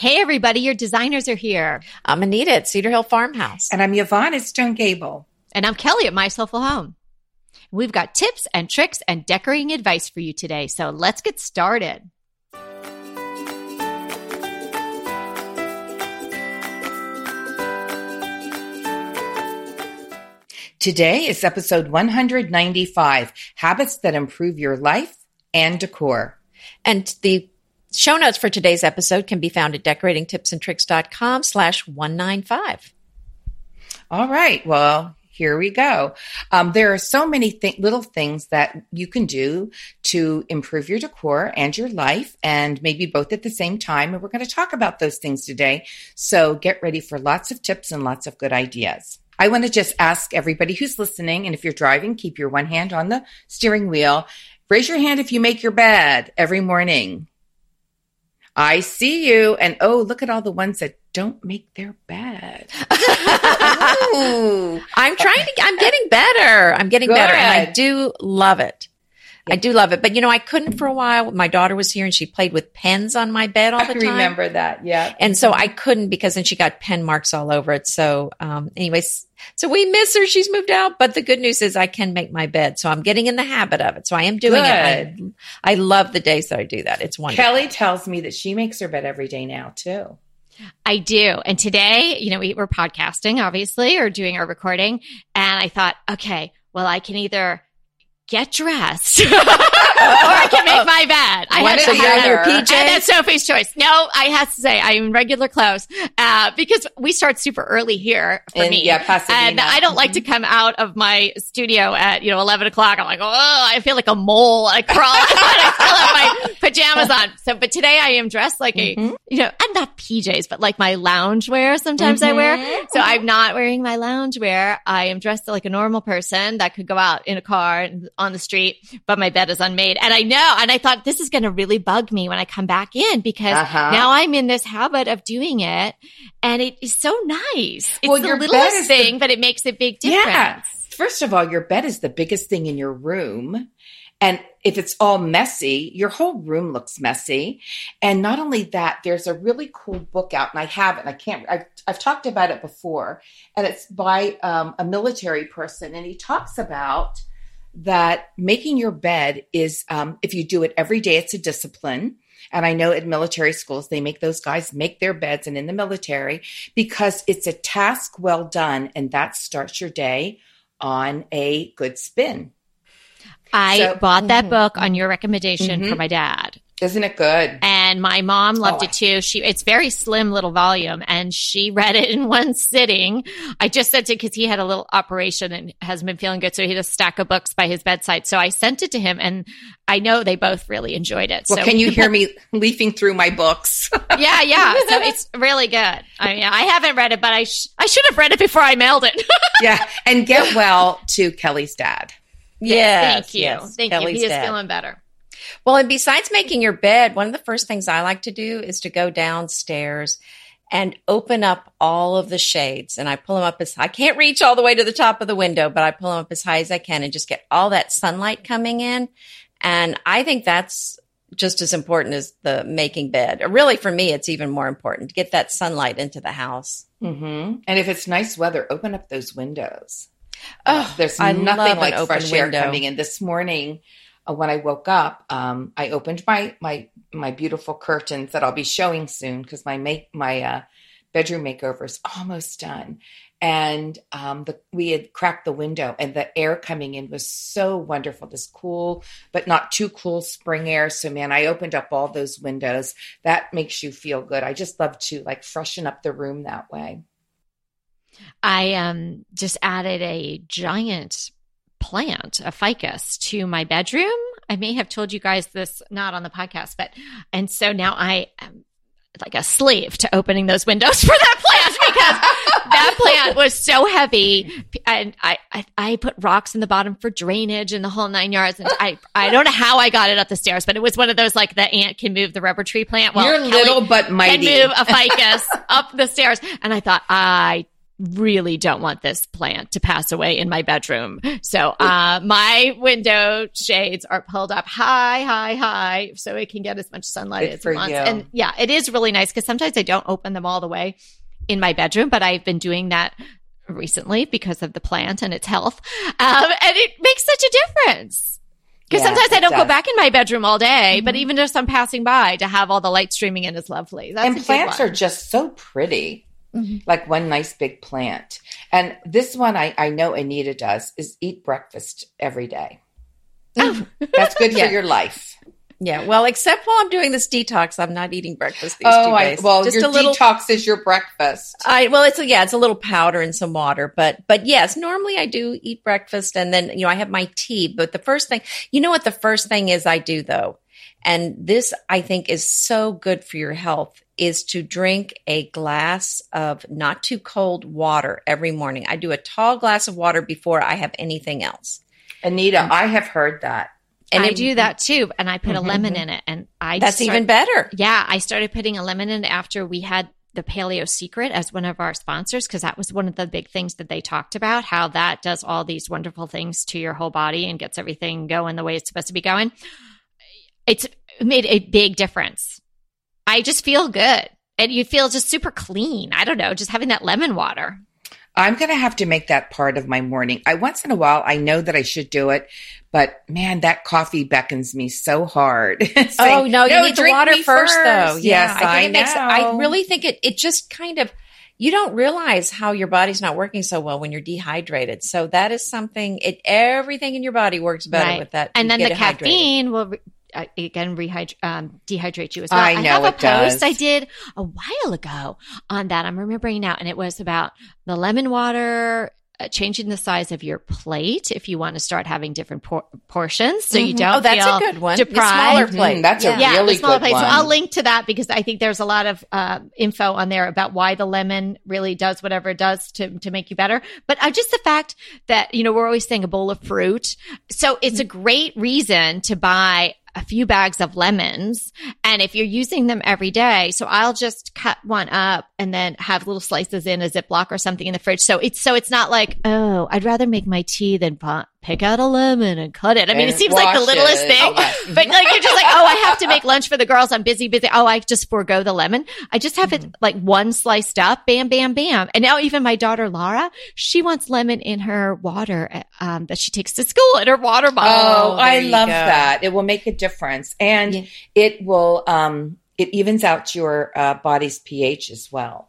Hey, everybody, your designers are here. I'm Anita at Cedar Hill Farmhouse. And I'm Yvonne at Stone Gable. And I'm Kelly at My Soulful Home. We've got tips and tricks and decorating advice for you today. So let's get started. Today is episode 195 Habits that Improve Your Life and Decor. And the show notes for today's episode can be found at decoratingtipsandtricks.com slash 195. All right. Well, here we go. Um, there are so many th- little things that you can do to improve your decor and your life, and maybe both at the same time. And we're going to talk about those things today. So get ready for lots of tips and lots of good ideas. I want to just ask everybody who's listening, and if you're driving, keep your one hand on the steering wheel. Raise your hand if you make your bed every morning. I see you. And oh, look at all the ones that don't make their bed. I'm trying to, I'm getting better. I'm getting Good. better. And I do love it. I do love it. But you know, I couldn't for a while. My daughter was here and she played with pens on my bed all the time. I remember that. Yeah. And so I couldn't because then she got pen marks all over it. So, um, anyways, so we miss her. She's moved out, but the good news is I can make my bed. So I'm getting in the habit of it. So I am doing good. it. I, I love the days that I do that. It's wonderful. Kelly tells me that she makes her bed every day now too. I do. And today, you know, we were podcasting, obviously, or doing our recording. And I thought, okay, well, I can either get dressed or I can make my bed. I had to wear your PJs. And that's Sophie's choice. No, I have to say I'm in regular clothes uh, because we start super early here for in, me. Yeah, Pasadena. And I don't like to come out of my studio at, you know, 11 o'clock. I'm like, oh, I feel like a mole. I crawl. I still have my pajamas on. So, but today I am dressed like mm-hmm. a, you know, and not PJs, but like my lounge wear sometimes mm-hmm. I wear. So I'm not wearing my lounge wear. I am dressed like a normal person that could go out in a car and on the street, but my bed is unmade. And I know, and I thought this is going to really bug me when I come back in because uh-huh. now I'm in this habit of doing it and it is so nice. It's well, the littlest thing, the, but it makes a big difference. Yeah. First of all, your bed is the biggest thing in your room. And if it's all messy, your whole room looks messy. And not only that, there's a really cool book out, and I have it. I can't. I've, I've talked about it before, and it's by um, a military person, and he talks about that making your bed is, um, if you do it every day, it's a discipline. And I know at military schools, they make those guys make their beds and in the military because it's a task well done. And that starts your day on a good spin. I so, bought that mm-hmm. book on your recommendation mm-hmm. for my dad. Isn't it good? And my mom loved oh. it too. She it's very slim little volume and she read it in one sitting. I just sent it because he had a little operation and hasn't been feeling good. So he had a stack of books by his bedside. So I sent it to him and I know they both really enjoyed it. Well, so can you hear put, me leafing through my books? yeah, yeah. So it's really good. I mean, I haven't read it, but I, sh- I should have read it before I mailed it. yeah. And get well to Kelly's dad. Yes, thank you. Yes. Thank Kelly's you. He is dad. feeling better. Well, and besides making your bed, one of the first things I like to do is to go downstairs and open up all of the shades. And I pull them up as I can't reach all the way to the top of the window, but I pull them up as high as I can and just get all that sunlight coming in. And I think that's just as important as the making bed. Really, for me, it's even more important to get that sunlight into the house. Mm-hmm. And if it's nice weather, open up those windows. Oh, there's I nothing like fresh window. air coming in. This morning, when I woke up, um, I opened my my my beautiful curtains that I'll be showing soon because my make my uh, bedroom makeover is almost done, and um, the, we had cracked the window, and the air coming in was so wonderful. This cool, but not too cool spring air. So, man, I opened up all those windows. That makes you feel good. I just love to like freshen up the room that way. I um, just added a giant plant, a ficus, to my bedroom. I may have told you guys this not on the podcast, but and so now I am like a slave to opening those windows for that plant because that plant was so heavy. And I, I, I put rocks in the bottom for drainage and the whole nine yards. And I I don't know how I got it up the stairs but it was one of those like the ant can move the rubber tree plant well you're Kelly little but mighty. can move a ficus up the stairs. And I thought I really don't want this plant to pass away in my bedroom. So, uh, my window shades are pulled up high, high, high, so it can get as much sunlight Good as it wants. you. And yeah, it is really nice because sometimes I don't open them all the way in my bedroom, but I've been doing that recently because of the plant and its health. Um, and it makes such a difference. Because sometimes I don't go back in my bedroom all day, but even just I'm passing by to have all the light streaming in is lovely. That's and plants are just so pretty. Mm-hmm. Like one nice big plant. And this one I, I know Anita does is eat breakfast every day. Oh. That's good Yeah. for your life. Yeah. Well, except while I'm doing this detox, I'm not eating breakfast these oh, two I, days. well, just your a little. detox is your breakfast. I well, it's a, yeah, it's a little powder and some water, but but yes, normally I do eat breakfast and then you know I have my tea. But the first thing, you know what the first thing is I do though, and this I think is so good for your health is to drink a glass of not too cold water every morning. I do a tall glass of water before I have anything else. Anita, I have heard that. And I it- do that too, and I put a Mhm. lemon in it, and I That's start- even better. Yeah, I started putting a lemon in after we had the Paleo Secret as one of our sponsors because that was one of the big things that they talked about how that does all these wonderful things to your whole body and gets everything going the way it's supposed to be going. It's made a big difference. I just feel good. And you feel just super clean. I don't know, just having that lemon water. I'm going to have to make that part of my morning. I once in a while, I know that I should do it, but man, that coffee beckons me so hard. Oh no, you need the water me first, though. Yes, Yeah, I, think it makes. I really think it. It just kind of. You don't realize how your body's not working so well when you're dehydrated. So that is something. It everything in your body works better Right. with that. And then the it hydrated. caffeine will again rehydrate um, dehydrate you as well. I know I have a post does. I did a while ago on that. I'm remembering now, and it was about the lemon water. Uh, changing the size of your plate if you want to start having different por- portions, so you Mhm. don't. Oh, that's a good one. The Deprived. smaller Mhm, plate. that's a yeah. yeah, really the smaller good plate. So one. I'll link to that because I think there's a lot of uh, info on there about why the lemon really does whatever it does to to make you better. But uh, just the fact that you know we're always saying a bowl of fruit, so it's a great reason to buy a few bags of lemons. And if you're using them every day, so I'll just cut one up and then have little slices in a Ziploc or something in the fridge. So it's so it's not like oh, I'd rather make my tea than pick out a lemon and cut it. I mean, it seems like the littlest it. thing. But like you're just like, oh, I have to make lunch for the girls. I'm busy, busy. Oh, I just forego the lemon. I just have Mm-hmm. it like one sliced up, bam, bam, bam. And now even my daughter Laura, she wants lemon in her water um, that she takes to school in her water bottle. Oh, I love go. that. It will make a difference. And Yeah. it will, um, it evens out your uh, body's pH as well.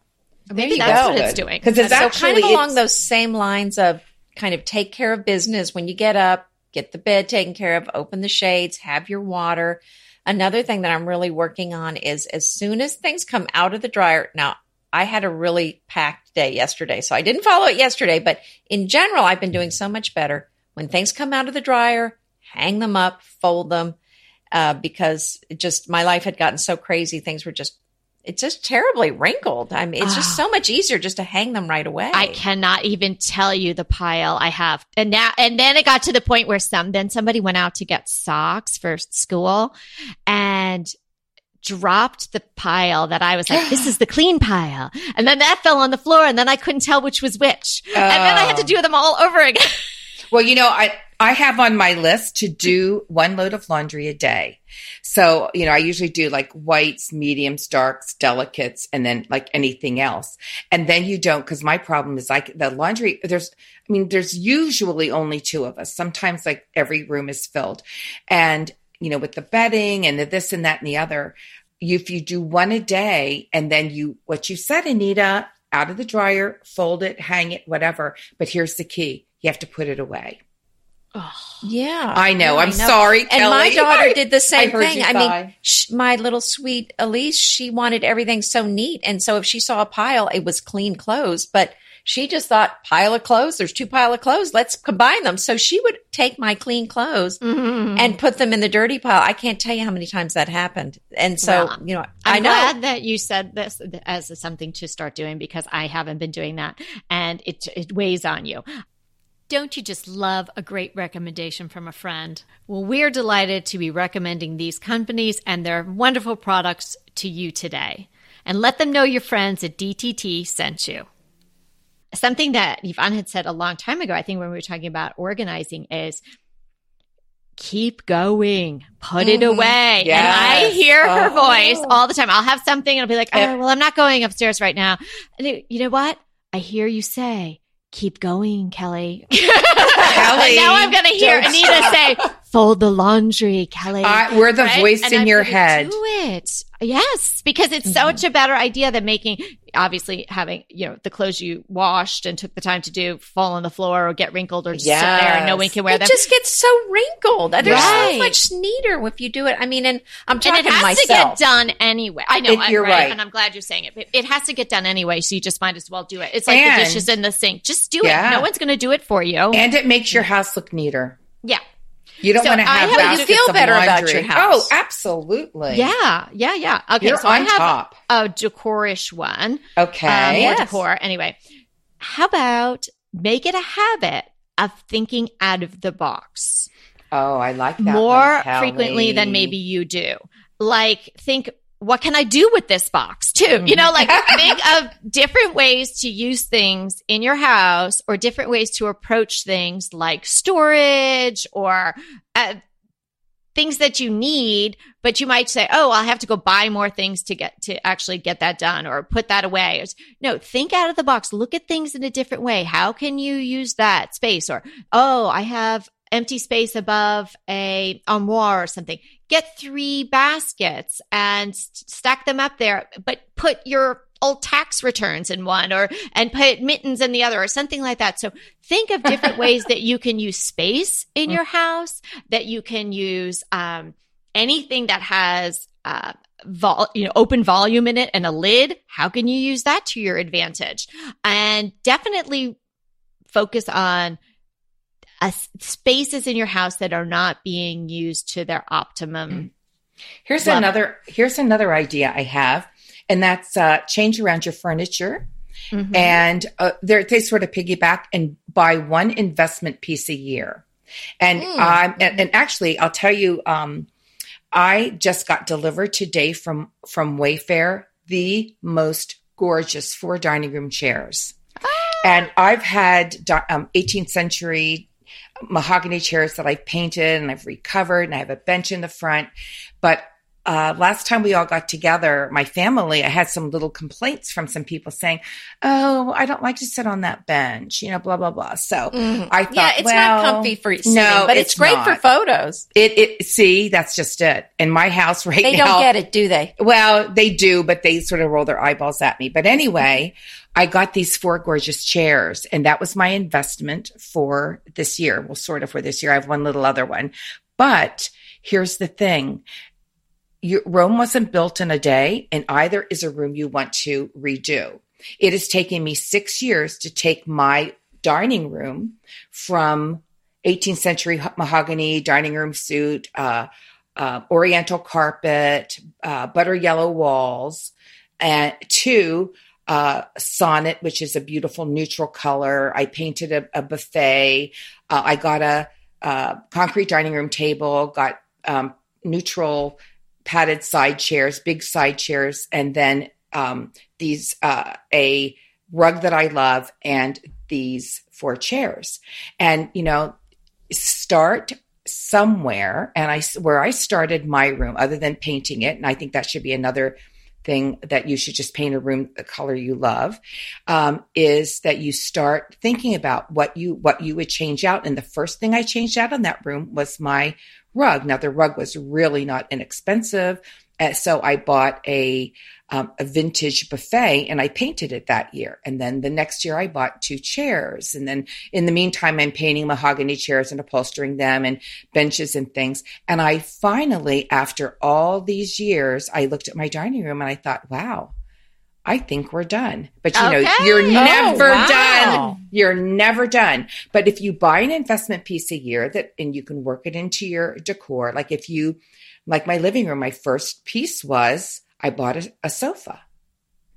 Maybe that's go. what it's doing. Because it's so actually kind of along those same lines of kind of take care of business when you get up, get the bed taken care of, open the shades, have your water. Another thing that I'm really working on is as soon as things come out of the dryer. Now, I had a really packed day yesterday, so I didn't follow it yesterday, but in general, I've been doing so much better. When things come out of the dryer, hang them up, fold them, uh, because just my life had gotten so crazy. Things were just it's just terribly wrinkled. I mean, it's just so ah. much easier just to hang them right away. I cannot even tell you the pile I have. And now, and then it got to the point where some, then somebody went out to get socks for school and dropped the pile that I was like, this is the clean pile. And then that fell on the floor and then I couldn't tell which was which. And then I had to Oh. do them all over again. Well, you know, I I have on my list to do one load of laundry a day. So, you know, I usually do like whites, mediums, darks, delicates, and then like anything else. And then you don't, because my problem is like the laundry, there's, I mean, there's usually only two of us. Sometimes like every room is filled. And, you know, with the bedding and the this and that and the other, if you do one a day and then you, what you said, Anita, out of the dryer, fold it, hang it, whatever. But here's the key. You have to put it away. Yeah, I know. Yeah, I'm sorry, And my Kelly. daughter did the same heard thing. you I mean, sh- my little sweet Elise, she wanted everything so neat, and so if she saw a pile, it was clean clothes, but. She just thought pile of clothes. There's two pile of clothes. Let's combine them. So she would take my clean clothes Mm-hmm. and put them in the dirty pile. I can't tell you how many times that happened. And so, Wow. you know, I'm I know. glad that you said this as something to start doing because I haven't been doing that and it, it weighs on you. Don't you just love a great recommendation from a friend? Well, we're delighted to be recommending these companies and their wonderful products to you today. And let them know your friends at DTT sent you. something that Yvonne had said a long time ago, I think when we were talking about organizing is keep going, put it Mhm. away. Yes. And I hear her Oh. voice all the time. I'll have something and I'll be like, oh, well, I'm not going upstairs right now. And it- you know what? I hear you say, keep going, Kelly. Kelly, now I'm going to hear Anita say, fold the laundry, Kelly. I, we're the Right? voice And in I'm your head. Do it. Yes, because it's Mhm. such a better idea than making obviously having, you know, the clothes you washed and took the time to do fall on the floor or get wrinkled or just sit there and no one can wear it them. It just gets so wrinkled. They're Right. so much neater if you do it. I mean, and I'm and talking it has myself. to get done anyway. I know It- I'm you're right, right. and I'm glad you're saying it. But it has to get done anyway, so you just might as well do it. It's like And- the dishes in the sink. Just do Yeah. it. No one's going to do it for you. And it makes your house look neater. yeah. You don't So want to I have have- you feel of better about your house. Oh, absolutely. Yeah, yeah, yeah. Okay, You're so I have top. a decorish one. Okay. um, more Yes. decor. Anyway, how about make it a habit of thinking out of the box oh, I like that. more one, frequently than maybe you do? Like, think, what can I do with this box too? You know, like think of different ways to use things in your house or different ways to approach things like storage or uh, things that you need, but you might say, "Oh, I'll have to go buy more things to get to actually get that done or put that away." No, think out of the box. Look at things in a different way. How can you use that space? Or, "Oh, I have empty space above a armoire or something." Get three baskets and st- stack them up there, but put your old tax returns in one or and put mittens in the other or something like that. So think of different ways that you can use space in your house, that you can use um, anything that has uh, vol- you know open volume in it and a lid. How can you use that to your advantage? And definitely focus on uh, spaces in your house that are not being used to their optimum. Here's Love it. another. Here's another idea I have, and that's uh, change around your furniture. Mhm. and uh, they sort of piggyback and buy one investment piece a year. And Mm. um, and, and actually, I'll tell you, um, I just got delivered today from from Wayfair the most gorgeous four dining room chairs, and I've had um, 18th century mahogany chairs that I've painted and I've recovered, and I have a bench in the front, but uh, last time we all got together, my family, I had some little complaints from some people saying, "Oh, I don't like to sit on that bench," you know, blah blah blah. So Mhm. I thought, yeah, it's well, not comfy for sitting, no, but it's, it's great not. for photos. It, it, see, that's just it. In my house right They now, they don't get it, do they? well, they do, but they sort of roll their eyeballs at me. But anyway, I got these four gorgeous chairs, and that was my investment for this year. Well, sort of for this year. I have one little other one. But here's the thing. Rome wasn't built in a day, and either is a room you want to redo. It has taken me six years to take my dining room from 18th century mahogany dining room suit, uh, uh, oriental carpet, uh, butter yellow walls, and to uh, sonnet, which is a beautiful neutral color. I painted a, a buffet. Uh, I got a, uh concrete dining room table. Got um, neutral padded side chairs, big side chairs, and then um, these uh, a rug that I love and these four chairs. And you know, start somewhere and i where i started my room other than painting it and i think that should be another thing that you should just paint a room the color you love um, is that you start thinking about what you what you would change out and the first thing i changed out in that room was my rug. Now the rug was really not inexpensive. Uh, so i bought a um, a vintage buffet and i painted it that year. And then the next year i bought two chairs. And then in the meantime i'm painting mahogany chairs and upholstering them and benches and things. And i finally after all these years i looked at my dining room and i thought wow I think we're done. But you know, you're Oh, never wow. done. You're never done. But if you buy an investment piece a year that and you can work it into your decor, like if you like my living room, my first piece was I bought a, a sofa.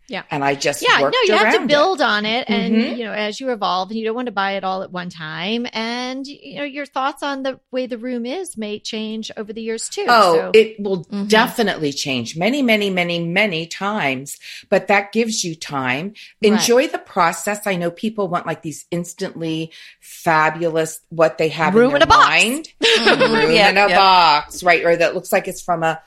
Yeah. And I just yeah, no, you have to build on it, and Mhm. you know, as you evolve, and you don't want to buy it all at one time, and you know, your thoughts on the way the room is may change over the years too. Oh, so. it will Mhm. definitely change many, many, many, many times, but that gives you time. Right. Enjoy the process. I know people want like these instantly fabulous what they have Room in in a box. mind. Mhm. Room Yeah, in a box, right? Or that looks like it's from a,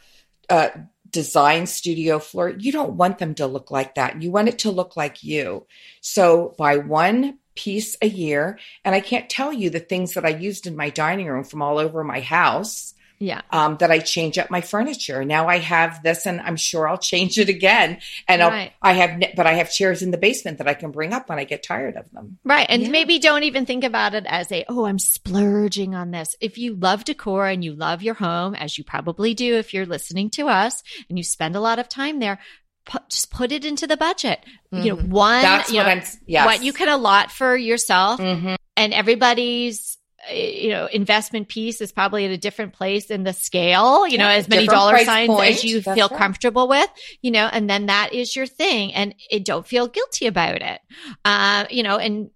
a design studio floor. You don't want them to look like that. You want it to look like you. So buy one piece a year. And I can't tell you the things that I used in my dining room from all over my house yeah, um, that I change up my furniture. Now I have this, and I'm sure I'll change it again. And I'll, Right. I have, but I have chairs in the basement that I can bring up when I get tired of them. right. And Yeah. maybe don't even think about it as a oh, I'm splurging on this. If you love decor and you love your home, as you probably do if you're listening to us, and you spend a lot of time there. Put, just put it into the budget. You know, Mhm. one. That's you what know, I'm. Yes. what you can allot for yourself Mhm. and everybody's you know investment piece is probably at a different place in the scale you know as many dollar signs point. as you That's feel right. comfortable with you know and then that is your thing and it, don't feel guilty about it uh you know and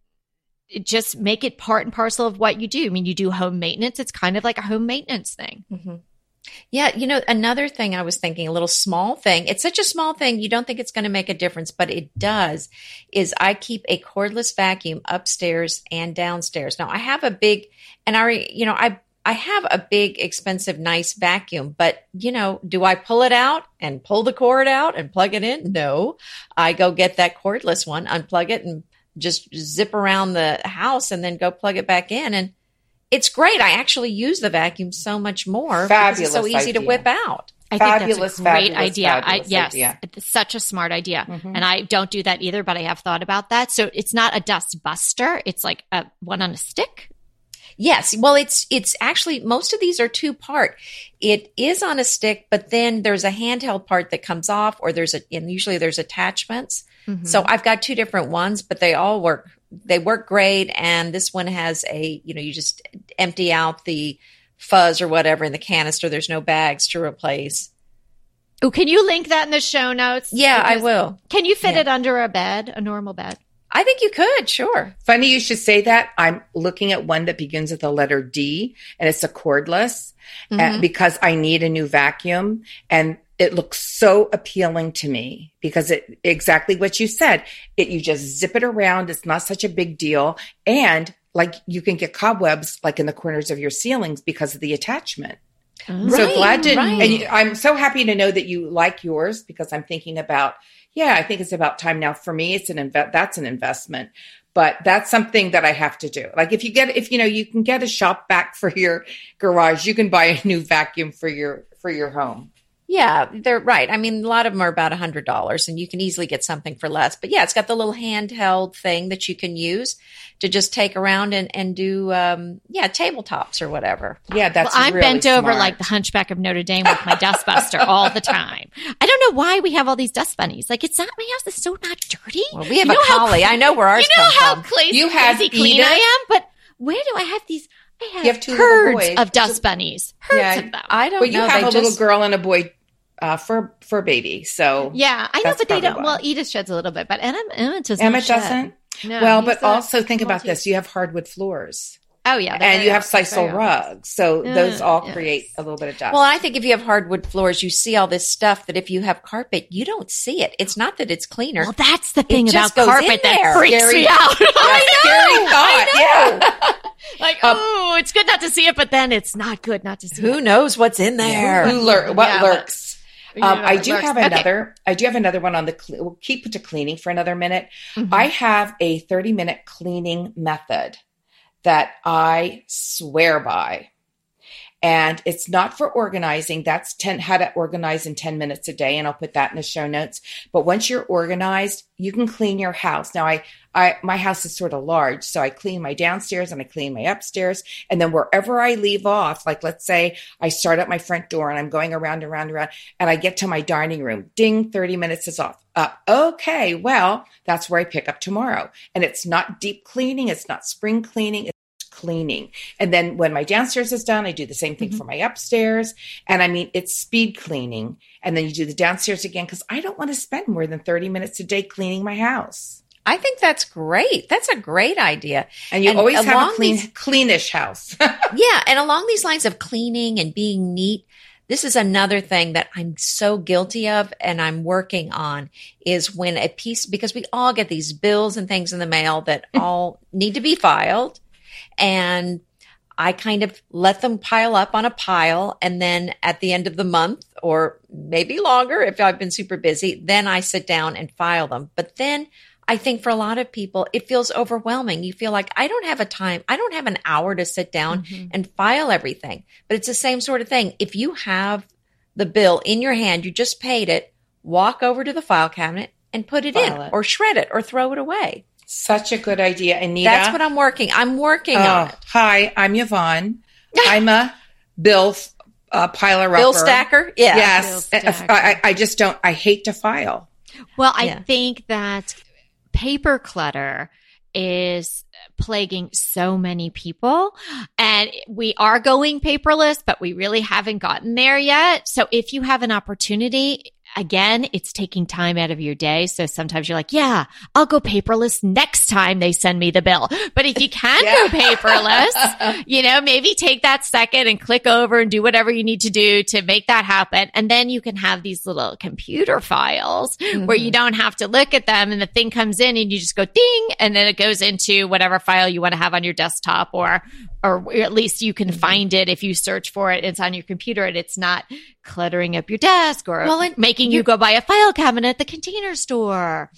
just make it part and parcel of what you do i mean you do home maintenance it's kind of like a home maintenance thing Mhm. Yeah, you know, another thing I was thinking, a little small thing. It's such a small thing, you don't think it's going to make a difference, but it does. Is I keep a cordless vacuum upstairs and downstairs. Now I have a big, and I, you know, I I have a big, expensive, nice vacuum, but you know, do I pull it out and pull the cord out and plug it in? No, I go get that cordless one, unplug it, and just zip around the house, and then go plug it back in and. It's great. I actually use the vacuum so much more because it's so Fabulous easy to whip out. I Fabulous, think that's a great fabulous, idea. I, yes, idea. it's such a smart idea. Mhm. And I don't do that either, but I have thought about that. So it's not a dust buster. It's like a one on a stick. Yes. Well, it's it's actually most of these are two part. It is on a stick, but then there's a handheld part that comes off, or there's a and usually there's attachments. Mm-hmm. So I've got two different ones, but they all work. They work great, and this one has a you know you just empty out the fuzz or whatever in the canister. There's no bags to replace. Oh, can you link that in the show notes? Yeah, I will. Can you fit Yeah. it under a bed, a normal bed? I think you could. Sure. Funny you should say that. I'm looking at one that begins with the letter D and it's a cordless uh, Mhm. because I need a new vacuum and it looks so appealing to me because it exactly what you said. It you just zip it around. It's not such a big deal. And like you can get cobwebs like in the corners of your ceilings because of the attachment. So Right, glad to, right. and I'm so happy to know that you like yours because I'm thinking about, yeah, I think it's about time now. For me, it's an invest, that's an investment, but that's something that I have to do. Like if you get, if you know, you can get a shop vac for your garage, you can buy a new vacuum for your, for your home. Yeah, they're right. I mean, a lot of them are about a hundred dollars, and you can easily get something for less. But yeah, it's got the little handheld thing that you can use to just take around and and do um, yeah tabletops or whatever. Yeah, that's well, I'm really bent over like the Hunchback of Notre Dame with my dustbuster all the time. I don't know why we have all these dust bunnies. Like it's not my house is so not dirty. Well, we have You a know how collie. I know where ours you know how from. crazy, You have crazy clean Edith? I am, but where do I have these? I have, You have two herds boys. of dust bunnies. Herds Yeah, of them. I don't But you know. have they a little girl and a boy, uh, for, for baby. So yeah, I know, but they don't. why. Well, Edith sheds a little bit, but Emma, Emma does Emma not shed. doesn't. No, well, but a also think about this. You have hardwood floors Oh yeah, and you have sisal rugs. So Yeah, those all yes. create a little bit of dust. Well, I think if you have hardwood floors, you see all this stuff that if you have carpet, you don't see it. It's not that it's cleaner. Well, that's the thing just about carpet that there. freaks Scary- me out. Yeah, scary thought. Yeah. like, Um, oh, it's good not to see it, but then it's not good not to see Who it. knows what's in there? Who lur- what Yeah, but- lurks? Um, I do lurks. have Okay. another. I do have another one on the. We'll keep it to cleaning for another minute. Mhm. I have a thirty-minute cleaning method that I swear by, and it's not for organizing. That's ten how to organize in ten minutes a day, and I'll put that in the show notes. But once you're organized, you can clean your house. Now, I, I, my house is sort of large, so I clean my downstairs and I clean my upstairs, and then wherever I leave off, like let's say I start at my front door and I'm going around, and around, and around, and I get to my dining room. Ding, 30 minutes is off. Up. Okay, well, that's where I pick up tomorrow. And it's not deep cleaning, it's not spring cleaning, cleaning. And then when my downstairs is done, I do the same thing mm-hmm. for my upstairs. And I mean, it's speed cleaning. And then you do the downstairs again because I don't want to spend more than 30 minutes a day cleaning my house. I think that's great. That's a great idea. And you and always have a clean, these, cleanish house. yeah. And along these lines of cleaning and being neat, this is another thing that I'm so guilty of and I'm working on is when a piece, because we all get these bills and things in the mail that all need to be filed. And I kind of let them pile up on a pile. And then at the end of the month, or maybe longer if I've been super busy, then I sit down and file them. But then I think for a lot of people, it feels overwhelming. You feel like I don't have a time, I don't have an hour to sit down mm-hmm. and file everything. But it's the same sort of thing. If you have the bill in your hand, you just paid it, walk over to the file cabinet and put it file in it. or shred it or throw it away. Such a good idea, Anita. That's what I'm working. I'm working oh, on it. Hi, I'm Yvonne. I'm a bill uh, piler upper. Bill stacker? Yeah. Yes. Stacker. I, I, just don't, I hate to file. Well, I yeah. think that paper clutter is plaguing so many people and we are going paperless, but we really haven't gotten there yet. So if you have an opportunity, again, it's taking time out of your day. So sometimes you're like, yeah, I'll go paperless next time they send me the bill. But if you can yeah. go paperless, you know, maybe take that second and click over and do whatever you need to do to make that happen. And then you can have these little computer files mm-hmm. where you don't have to look at them and the thing comes in and you just go ding and then it goes into whatever file you want to have on your desktop or or at least you can mm-hmm. find it if you search for it. It's on your computer and it's not cluttering up your desk or well, making you go buy a file cabinet at the container store.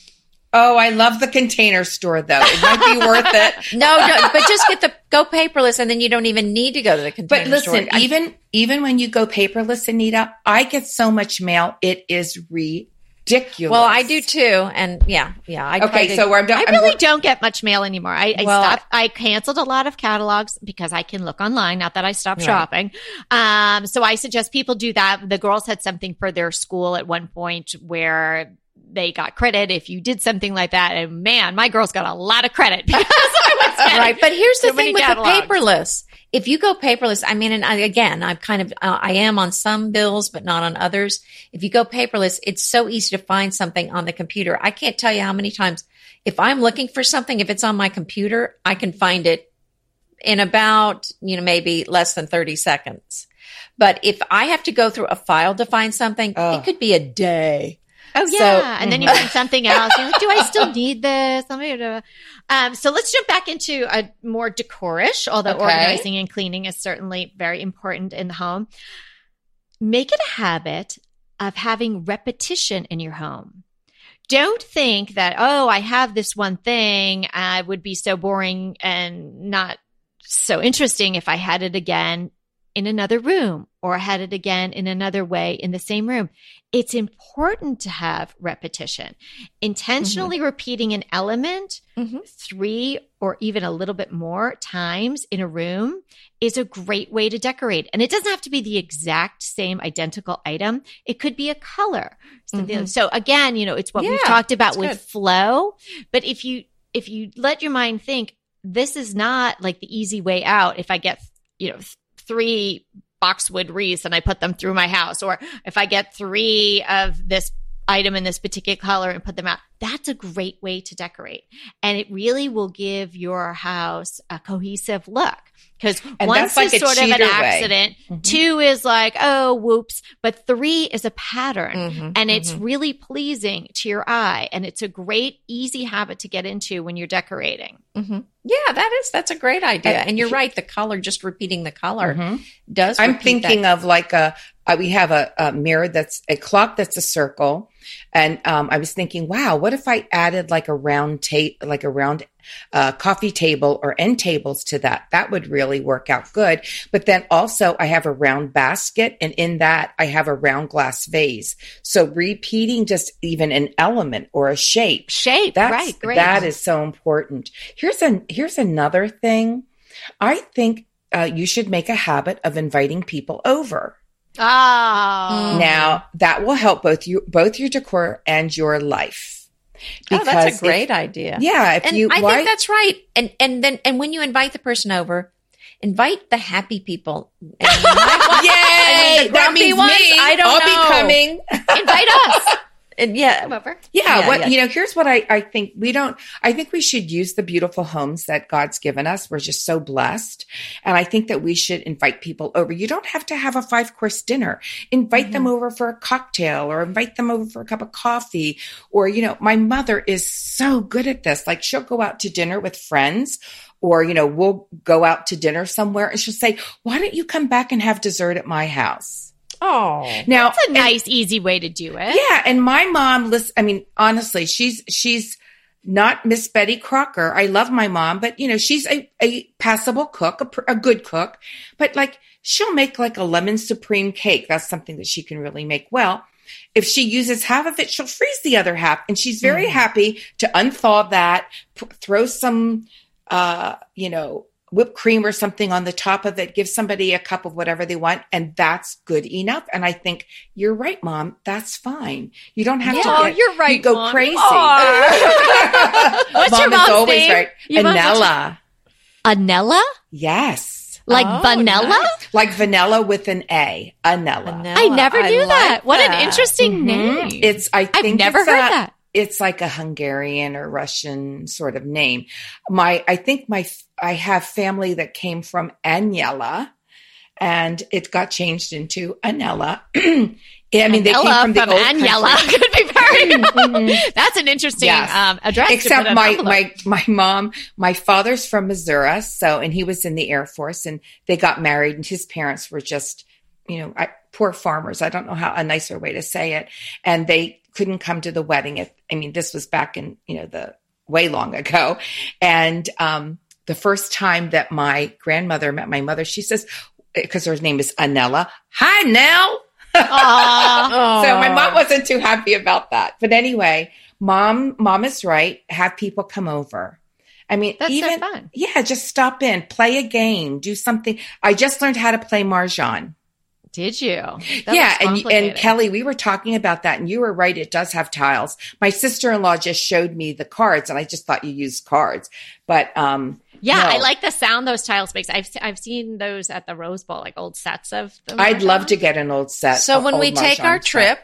Oh, I love the container store though. It might be worth it. no, no, but just get the go paperless and then you don't even need to go to the container store. But listen, store. even even when you go paperless, Anita, I get so much mail. It is re ridiculous. Well, I do too, and yeah, yeah. I okay, to, so I'm done. I really I'm, don't get much mail anymore. I, I well, stopped. I canceled a lot of catalogs because I can look online. Not that I stopped right. shopping. Um, so I suggest people do that. The girls had something for their school at one point where they got credit if you did something like that. And man, my girls got a lot of credit because I was right. But here's the thing with catalogs. the paperless if you go paperless, I mean, and I, again, I'm kind of, uh, I am on some bills, but not on others. If you go paperless, it's so easy to find something on the computer. I can't tell you how many times if I'm looking for something, if it's on my computer, I can find it in about, you know, maybe less than 30 seconds. But if I have to go through a file to find something, oh. it could be a day. Oh yeah, so, and then you find something else. You're like, do I still need this? Um, so let's jump back into a more decorish, although okay. organizing and cleaning is certainly very important in the home. Make it a habit of having repetition in your home. Don't think that, oh, I have this one thing. I would be so boring and not so interesting if I had it again in another room or had it again in another way in the same room. It's important to have repetition. Intentionally mm-hmm. repeating an element mm-hmm. three or even a little bit more times in a room is a great way to decorate. And it doesn't have to be the exact same identical item. It could be a color. Mm-hmm. So again, you know, it's what yeah, we've talked about with good. flow. But if you, if you let your mind think, this is not like the easy way out. If I get, you know, three boxwood wreaths and I put them through my house, or if I get three of this item in this particular color and put them out. That's a great way to decorate. And it really will give your house a cohesive look. Because once like is sort of an accident, mm-hmm. two is like, oh, whoops. But three is a pattern mm-hmm, and it's mm-hmm. really pleasing to your eye. And it's a great, easy habit to get into when you're decorating. Mm-hmm. Yeah, that is, that's a great idea. And, and you're right. The color, just repeating the color mm-hmm. does. I'm thinking that. of like a, uh, we have a, a, mirror that's a clock that's a circle. And um, I was thinking, wow, what if I added like a round tape, like a round uh, coffee table or end tables to that? That would really work out good. But then also, I have a round basket, and in that, I have a round glass vase. So repeating just even an element or a shape, shape, that's, right? Great. That is so important. Here's an here's another thing. I think uh, you should make a habit of inviting people over. Ah. Oh. Now that will help both you, both your decor and your life. oh, that's a great if, idea. Yeah, and you, I why, think that's right. And and then and when you invite the person over, invite the happy people. Yay! that means ones, me. I don't I'll know. be coming. invite us. And yeah, come over. Yeah, yeah what yeah. you know, here's what I, I think we don't I think we should use the beautiful homes that God's given us. We're just so blessed. And I think that we should invite people over. You don't have to have a five course dinner. Invite mm-hmm. them over for a cocktail or invite them over for a cup of coffee. Or, you know, my mother is so good at this. Like she'll go out to dinner with friends or, you know, we'll go out to dinner somewhere and she'll say, why don't you come back and have dessert at my house? Oh, now that's a nice, and, easy way to do it. Yeah, and my mom, listen, I mean, honestly, she's she's not Miss Betty Crocker. I love my mom, but you know, she's a, a passable cook, a, a good cook. But like, she'll make like a lemon supreme cake. That's something that she can really make well. If she uses half of it, she'll freeze the other half, and she's very mm. happy to unthaw that, p- throw some, uh, you know, whipped cream or something on the top of it, give somebody a cup of whatever they want, and that's good enough. And I think you're right, mom. That's fine. You don't have yeah, to. Oh, you're right. You go mom. crazy. What's mom your mom's is always name? right. Your Anella. Anella. Yes. Like oh, vanilla? Nice. Like vanilla with an A. Anella. I never knew I that. Like what that. an interesting mm-hmm. name. It's I think I've never heard a, that it's like a Hungarian or Russian sort of name. My, I think my, I have family that came from Aniela and it got changed into Anella. I mean, they came from the from old Aniela could be very. Mm-hmm. That's an interesting yes. um, address. Except my my my mom, my father's from Missouri, so and he was in the Air Force, and they got married, and his parents were just, you know, I, poor farmers. I don't know how a nicer way to say it, and they couldn't come to the wedding. If, I mean, this was back in, you know, the way long ago. And, um, the first time that my grandmother met my mother, she says, because her name is Anella. Hi, Nell. so my mom wasn't too happy about that. But anyway, mom, mom is right. Have people come over. I mean, That's even, so fun. yeah, just stop in, play a game, do something. I just learned how to play Mahjong. Did you? That yeah, and and Kelly, we were talking about that, and you were right. It does have tiles. My sister in law just showed me the cards, and I just thought you used cards, but um, yeah, no. I like the sound those tiles makes. I've I've seen those at the Rose Bowl, like old sets of them. I'd love to get an old set. So when we take our trip,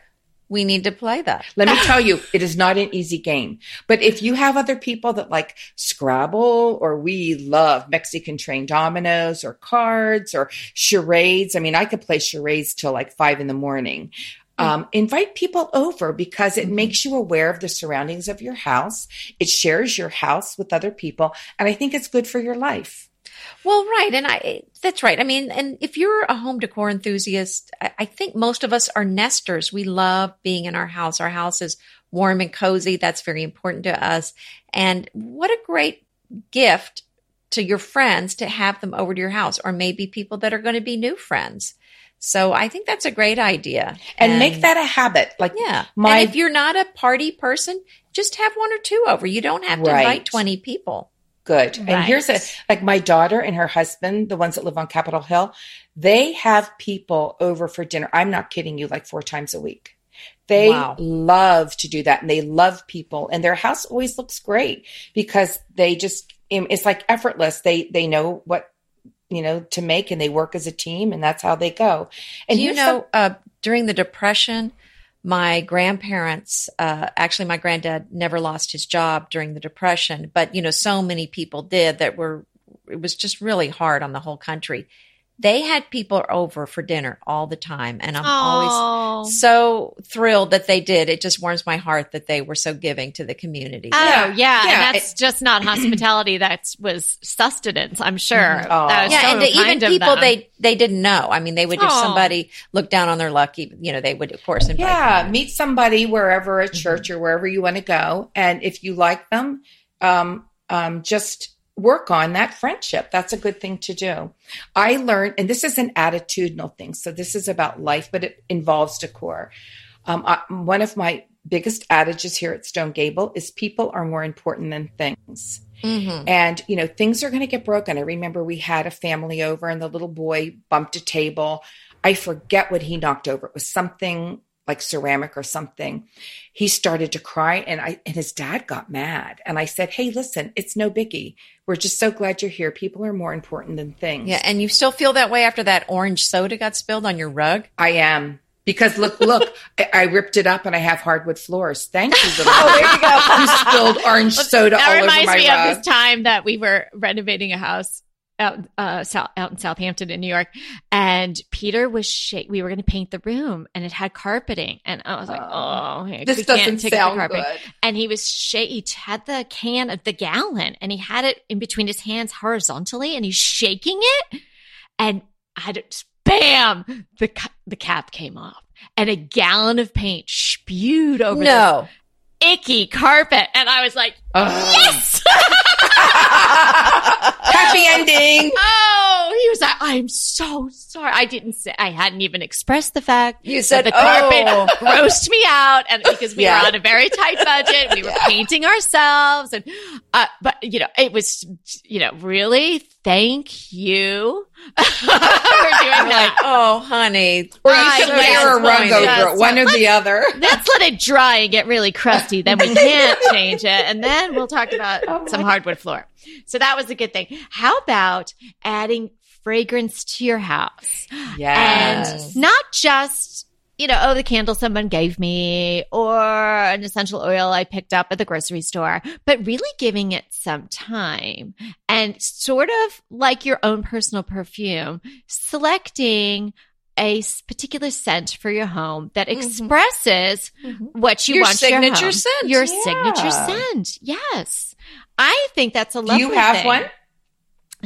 we need to play that. Let me tell you, it is not an easy game. But if you have other people that like Scrabble or we love Mexican train dominoes or cards or charades, I mean, I could play charades till like five in the morning. Hmm. Um, invite people over because it mm-hmm. makes you aware of the surroundings of your house. It shares your house with other people. And I think it's good for your life. Well, right. And I, that's right. I mean, and if you're a home decor enthusiast, I, I think most of us are nesters. We love being in our house. Our house is warm and cozy. That's very important to us. And what a great gift to your friends to have them over to your house, or maybe people that are going to be new friends. So I think that's a great idea. And, and make that a habit. Like, yeah. My, and if you're not a party person, just have one or two over. You don't have to right. invite 20 people good. Right. And here's a like my daughter and her husband, the ones that live on Capitol Hill, they have people over for dinner. I'm not kidding you, like four times a week. They wow. love to do that and they love people and their house always looks great because they just it's like effortless. They they know what you know to make and they work as a team and that's how they go. And do you know uh, during the depression my grandparents uh, actually my granddad never lost his job during the depression but you know so many people did that were it was just really hard on the whole country they had people over for dinner all the time. And I'm Aww. always so thrilled that they did. It just warms my heart that they were so giving to the community. Oh, yeah. yeah. yeah. And that's it, just not hospitality. That was sustenance, I'm sure. Mm-hmm. yeah. So and even people they, they didn't know. I mean, they would, if somebody looked down on their luck, you know, they would, of course, Yeah. Them. Meet somebody wherever at mm-hmm. church mm-hmm. or wherever you want to go. And if you like them, um, um, just, work on that friendship. That's a good thing to do. I learned, and this is an attitudinal thing. So this is about life, but it involves decor. Um, I, one of my biggest adages here at Stone Gable is people are more important than things. Mm-hmm. And, you know, things are going to get broken. I remember we had a family over and the little boy bumped a table. I forget what he knocked over. It was something like ceramic or something. He started to cry and I and his dad got mad. And I said, Hey, listen, it's no biggie. We're just so glad you're here. People are more important than things. Yeah, and you still feel that way after that orange soda got spilled on your rug? I am. Because look, look, I, I ripped it up and I have hardwood floors. Thank you. Little Oh, there you go. you spilled orange soda that all over reminds me of this time that we were renovating a house out uh south, out in Southampton in New York and Peter was sh- we were going to paint the room and it had carpeting and I was like oh we this can't doesn't sound good. and he was sh- he had the can of the gallon and he had it in between his hands horizontally and he's shaking it and I had it bam the the cap came off and a gallon of paint spewed over No. the icky carpet and I was like Ugh. yes Happy ending. Oh, he was I'm so sorry. I didn't say, I hadn't even expressed the fact You that said, the carpet oh. grossed me out. And because we Yeah. were on a very tight budget, we were painting ourselves. And, uh, but you know, it was, you know, really thank you for doing that. oh, honey. Or you I should layer a rug over it, one or the other. Let's let it dry and get really crusty. Then we can't change it. And then we'll talk about some hardwood floor. So that was a good thing. How about adding fragrance to your house? Yes. And not just, you know, oh, the candle someone gave me or an essential oil I picked up at the grocery store, but really giving it some time and sort of like your own personal perfume, selecting a particular scent for your home that Mhm. expresses Mhm. what you Your want signature your home. scent. Your Yeah. signature scent. Yes. I think that's a Do lovely you have thing. one?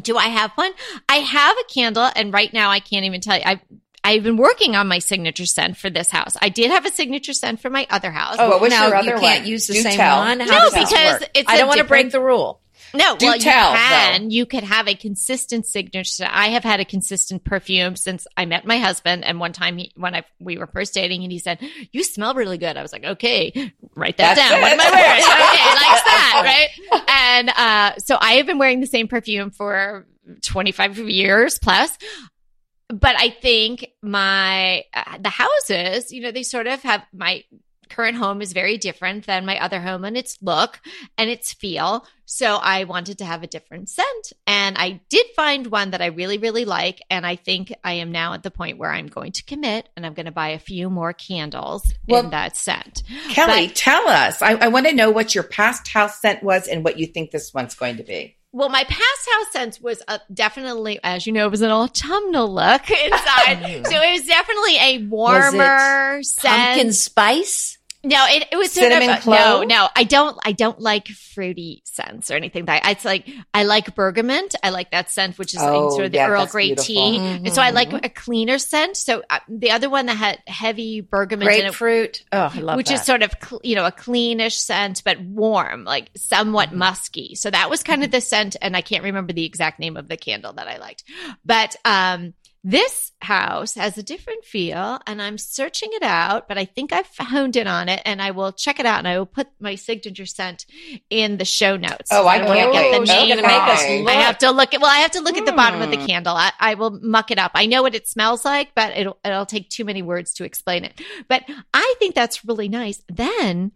Do I have one? I have a candle, and right now I can't even tell you. I've I've been working on my signature scent for this house. I did have a signature scent for my other house. Oh, What was now your other you can't one? use the Do same tell. one. How No, because work? it's I a don't want to break the rule. No, Do well, tell, you can. You could have a consistent signature. I have had a consistent perfume since I met my husband. And one time, he, when I we were first dating, and he said, "You smell really good." I was like, "Okay, write that That's down. What am I wearing?" okay, likes that, right? And uh, so I have been wearing the same perfume for 25 years plus. But I think my uh, the houses, you know, they sort of have my current home is very different than my other home and its look and its feel. So I wanted to have a different scent. And I did find one that I really, really like. And I think I am now at the point where I'm going to commit and I'm going to buy a few more candles Well- in that scent. Kelly, But- tell us. I, I want to know what your past house scent was and what you think this one's going to be. Well, my past house scent was uh, definitely, as you know, it was an autumnal look inside. so it was definitely a warmer scent. Pumpkin spice. No, it, it was sort of clove? no, no. I don't. I don't like fruity scents or anything. That it's like I like bergamot. I like that scent, which is like Oh, sort of the yeah, Earl Grey beautiful. tea. And so I like Mhm. a cleaner scent. So uh, the other one that had heavy bergamot in it, Oh, I love which that. is sort of cl- you know a cleanish scent but warm, like somewhat Mm-hmm. musky. So that was kind of the scent, and I can't remember the exact name of the candle that I liked, but um. This house has a different feel and I'm searching it out, but I think I've honed in on it and I will check it out and I will put my signature scent in the show notes. Oh, I can't can't get the name make us look. I have to look at well, I have to look at the bottom of the Hmm. candle. I, I will muck it up. I know what it smells like, but it'll it'll take too many words to explain it. But I think that's really nice. Then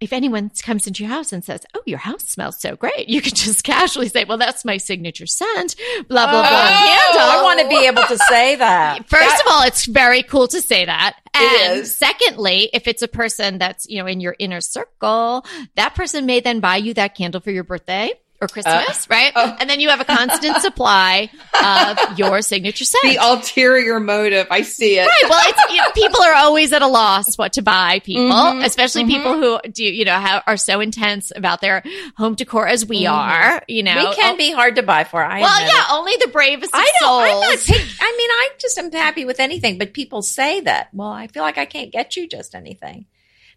if anyone comes into your house and says, "Oh, your house smells so great," you could just casually say, "Well, that's my signature scent." Blah blah blah. Oh, candle. I want to be able to say that. First of all, it's very cool to say that. And is. secondly, if it's a person that's, you know, in your inner circle, that person may then buy you that candle for your birthday or Christmas, right? oh. And then you have a constant supply of your signature scent. The ulterior motive. I see it. Right. Well, it's, you know, people are always at a loss what to buy. People, Mhm. especially Mhm. people who do, you know, have, are so intense about their home decor as we are. You know, we can be hard to buy for. I Well, admit yeah, only the bravest of I don't. I'm not. Pick, I mean, I just am happy with anything. But people say that. Well, I feel like I can't get you just anything.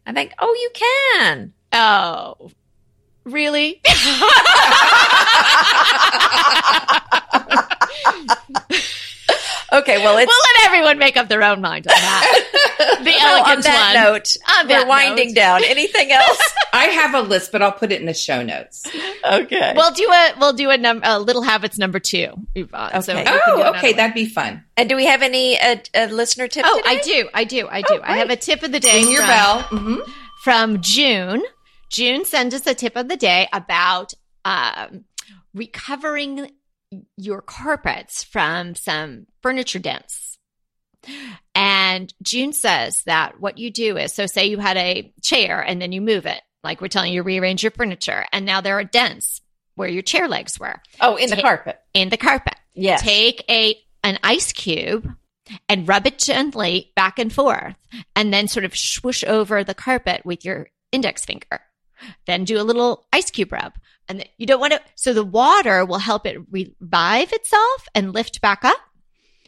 I think, oh, you can. Oh, really? Okay. Well, we'll let everyone make up their own mind on that. the Well, on elegant that one. note, On we're winding note. down. Anything else? I have a list, but I'll put it in the show notes. okay. We'll do a we'll do a num- uh, little habits number two. Yvonne. Okay. we can do Oh, okay, one. that'd be fun. and do we have any uh, uh, listener tip? Oh, today? I do, I do, I do. Oh, I have a tip of the day. Ring your from- bell. hmm from June. June sent us a tip of the day about um, recovering your carpets from some furniture dents. And June says that what you do is so, say you had a chair and then you move it, like we're telling you, rearrange your furniture, and now there are dents where your chair legs were Oh, in the carpet. in the carpet. Yes. Take a an ice cube and rub it gently back and forth, and then sort of swoosh over the carpet with your index finger. Then do a little ice cube rub. And you don't want to, so the water will help it revive itself and lift back up,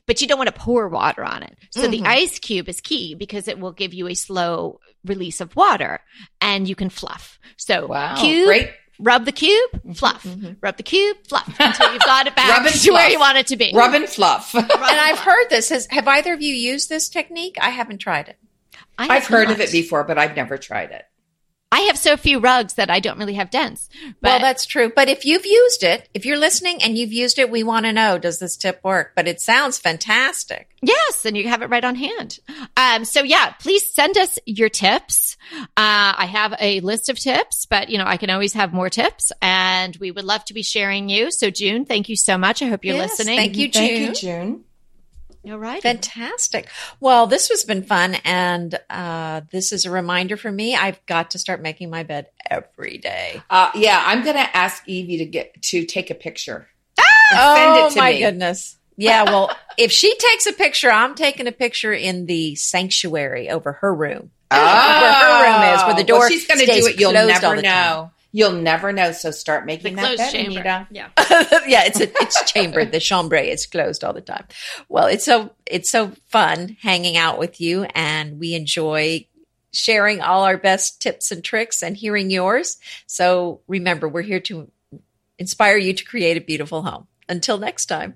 but you don't want to pour water on it. So the Mhm. ice cube is key because it will give you a slow release of water and you can fluff. So Wow, cube, great. rub the cube, fluff, mhm. rub the cube, fluff until you've got it back Rub and to where fluff. you want it to be. Rub and fluff. And I've heard this. Has, have either of you used this technique? I haven't tried it. I I've have heard of it before, but I've never tried it. I have so few rugs that I don't really have dents. But well, that's true. But if you've used it, if you're listening and you've used it, we want to know does this tip work? But it sounds fantastic. yes, and you have it right on hand. Um, so yeah, please send us your tips. Uh, I have a list of tips, but you know I can always have more tips, and we would love to be sharing you. So June, thank you so much. I hope you're Yes, listening. thank you, Thank you, June. All right. Fantastic. Well, this has been fun. And uh, this is a reminder for me. I've got to start making my bed every day. Uh, yeah, I'm going to ask Evie to get to take a picture. oh, send it to my me. goodness. Yeah, well, if she takes a picture, I'm taking a picture in the sanctuary over her room. Oh, where her room is, where the door Well, she's going to stays do it. You'll closed all never the know. You'll never know. So start the making that bed, chamber. Anita. Yeah. yeah, it's a, it's chambered. The chambre is closed all the time. Well, it's so it's so fun hanging out with you, and we enjoy sharing all our best tips and tricks and hearing yours. So remember, we're here to inspire you to create a beautiful home. Until next time.